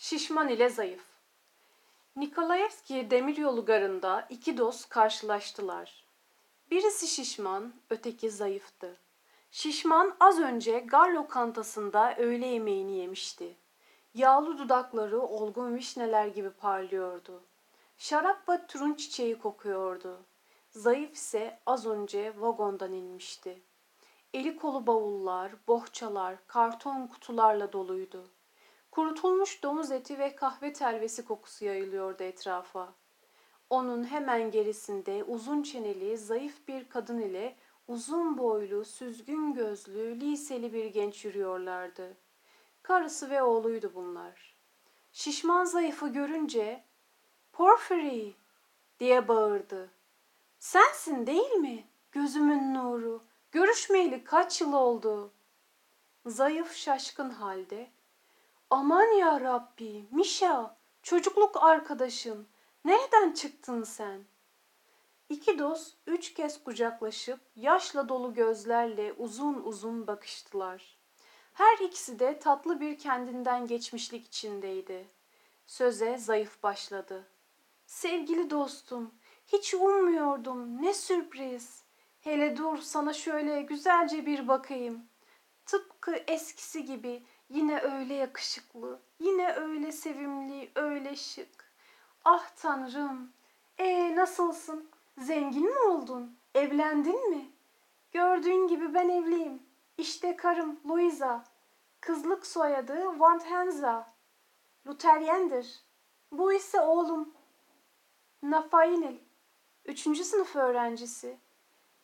Şişman ile zayıf. Nikolaevski demiryolu garında iki dost karşılaştılar. Birisi şişman, öteki zayıftı. Şişman az önce gar lokantasında öğle yemeğini yemişti. Yağlı dudakları olgun vişneler gibi parlıyordu. Şarap ve turun çiçeği kokuyordu. Zayıf ise az önce vagondan inmişti. Eli kolu bavullar, bohçalar, karton kutularla doluydu. Kurutulmuş domuz eti ve kahve telvesi kokusu yayılıyordu etrafa. Onun hemen gerisinde uzun çeneli, zayıf bir kadın ile uzun boylu, süzgün gözlü, liseli bir genç yürüyorlardı. Karısı ve oğluydu bunlar. Şişman zayıfı görünce Porfiry diye bağırdı. Sensin değil mi? Gözümün nuru. Görüşmeyeli kaç yıl oldu? Zayıf şaşkın halde. Aman ya Rabbi, Mişa, çocukluk arkadaşım. Nereden çıktın sen? İki dost üç kez kucaklaşıp yaşla dolu gözlerle uzun uzun bakıştılar. Her ikisi de tatlı bir kendinden geçmişlik içindeydi. Söze zayıf başladı. Sevgili dostum, hiç ummuyordum. Ne sürpriz. Hele dur sana şöyle güzelce bir bakayım. Tıpkı eskisi gibi yine öyle yakışıklı, yine öyle sevimli, öyle şık. Ah tanrım. E nasılsın? Zengin mi oldun? Evlendin mi? Gördüğün gibi ben evliyim. İşte karım Louisa. Kızlık soyadı Van Henza. Luteryendir. Bu ise oğlum Nafainil. Üçüncü sınıf öğrencisi.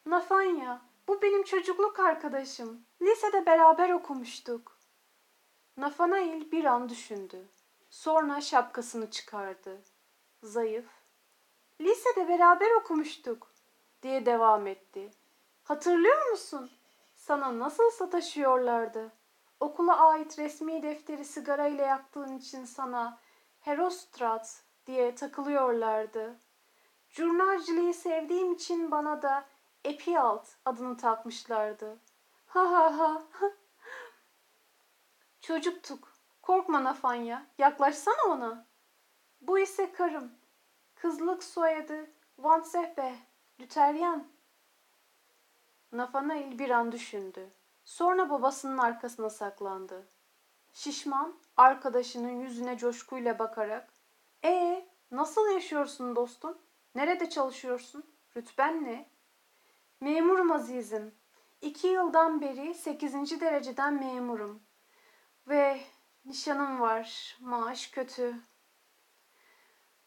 Nafanya, bu benim çocukluk arkadaşım. Lisede beraber okumuştuk. Nafanail bir an düşündü. Sonra şapkasını çıkardı. Zayıf. Lisede beraber okumuştuk diye devam etti. Hatırlıyor musun? Sana nasıl sataşıyorlardı? Okula ait resmi defteri sigara ile yaktığın için sana Herostrat diye takılıyorlardı. Jurnalciliği sevdiğim için bana da Epialt adını takmışlardı. Ha ha ha. Çocuktuk. Korkma Nafanya. Yaklaşsana ona. Bu ise karım. Kızlık soyadı Van Sehbe. Lüteryan. Nafanail bir an düşündü. Sonra babasının arkasına saklandı. Şişman arkadaşının yüzüne coşkuyla bakarak "Ee, nasıl yaşıyorsun dostum? Nerede çalışıyorsun? Rütben ne?" "Memurum azizim. İki yıldan beri sekizinci dereceden memurum. Ve nişanım var. Maaş kötü.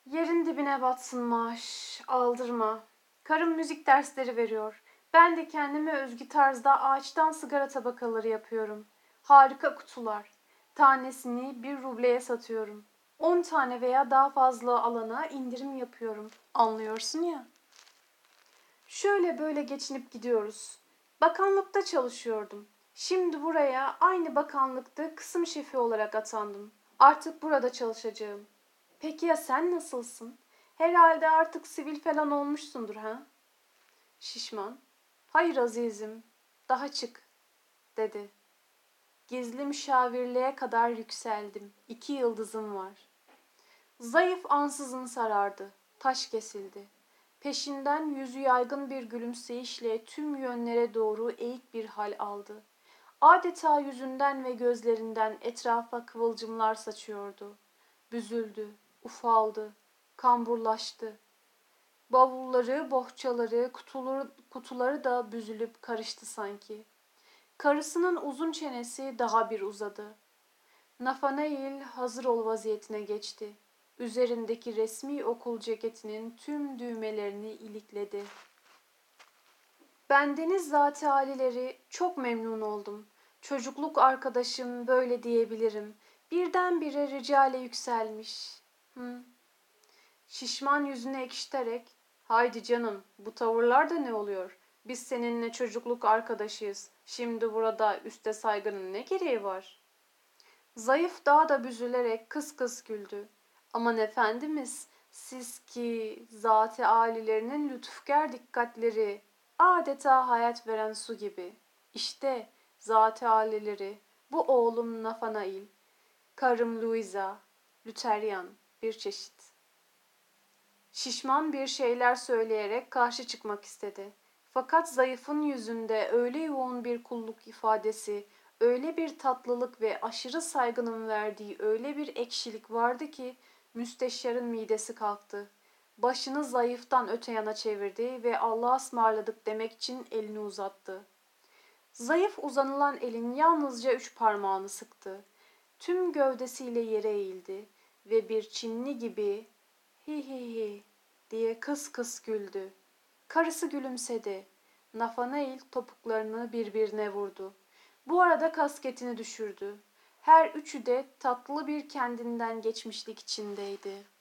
Yerin dibine batsın maaş. Aldırma. Karım müzik dersleri veriyor. Ben de kendime özgü tarzda ağaçtan sigara tabakaları yapıyorum. Harika kutular. Tanesini bir rubleye satıyorum. On tane veya daha fazla alana indirim yapıyorum. Anlıyorsun ya. Şöyle böyle geçinip gidiyoruz. Bakanlıkta çalışıyordum. Şimdi buraya aynı bakanlıkta kısım şefi olarak atandım. Artık burada çalışacağım. Peki ya sen nasılsın? Herhalde artık sivil falan olmuşsundur ha? Şişman. Hayır azizim. Daha çık. Dedi. Gizli müşavirliğe kadar yükseldim. İki yıldızım var. Zayıf ansızın sarardı. Taş kesildi. Peşinden yüzü yaygın bir gülümseyişle tüm yönlere doğru eğik bir hal aldı. Adeta yüzünden ve gözlerinden etrafa kıvılcımlar saçıyordu. Büzüldü, ufaldı, kamburlaştı. Bavulları, bohçaları, kutuları, kutuları da büzülüp karıştı sanki. Karısının uzun çenesi daha bir uzadı. Nathanael hazır ol vaziyetine geçti. Üzerindeki resmi okul ceketinin tüm düğmelerini ilikledi. Bendeniz zati halileri çok memnun oldum. Çocukluk arkadaşım böyle diyebilirim. Birdenbire ricale yükselmiş. Hı. Şişman yüzünü ekşiterek, haydi canım bu tavırlar da ne oluyor? Biz seninle çocukluk arkadaşıyız. Şimdi burada üste saygının ne gereği var? Zayıf daha da büzülerek kıs kıs güldü. Aman efendimiz, siz ki zati alilerinin lütufkar dikkatleri adeta hayat veren su gibi. İşte zati alileri, bu oğlum Nafanail, karım Louisa, Lüteryan bir çeşit. Şişman bir şeyler söyleyerek karşı çıkmak istedi. Fakat zayıfın yüzünde öyle yoğun bir kulluk ifadesi, öyle bir tatlılık ve aşırı saygının verdiği öyle bir ekşilik vardı ki müsteşarın midesi kalktı. Başını zayıftan öte yana çevirdi ve Allah'a ısmarladık demek için elini uzattı. Zayıf uzanılan elin yalnızca üç parmağını sıktı. Tüm gövdesiyle yere eğildi ve bir Çinli gibi hi hi hi diye kıs kıs güldü. Karısı gülümsedi. Nafanail topuklarını birbirine vurdu. Bu arada kasketini düşürdü. Her üçü de tatlı bir kendinden geçmişlik içindeydi.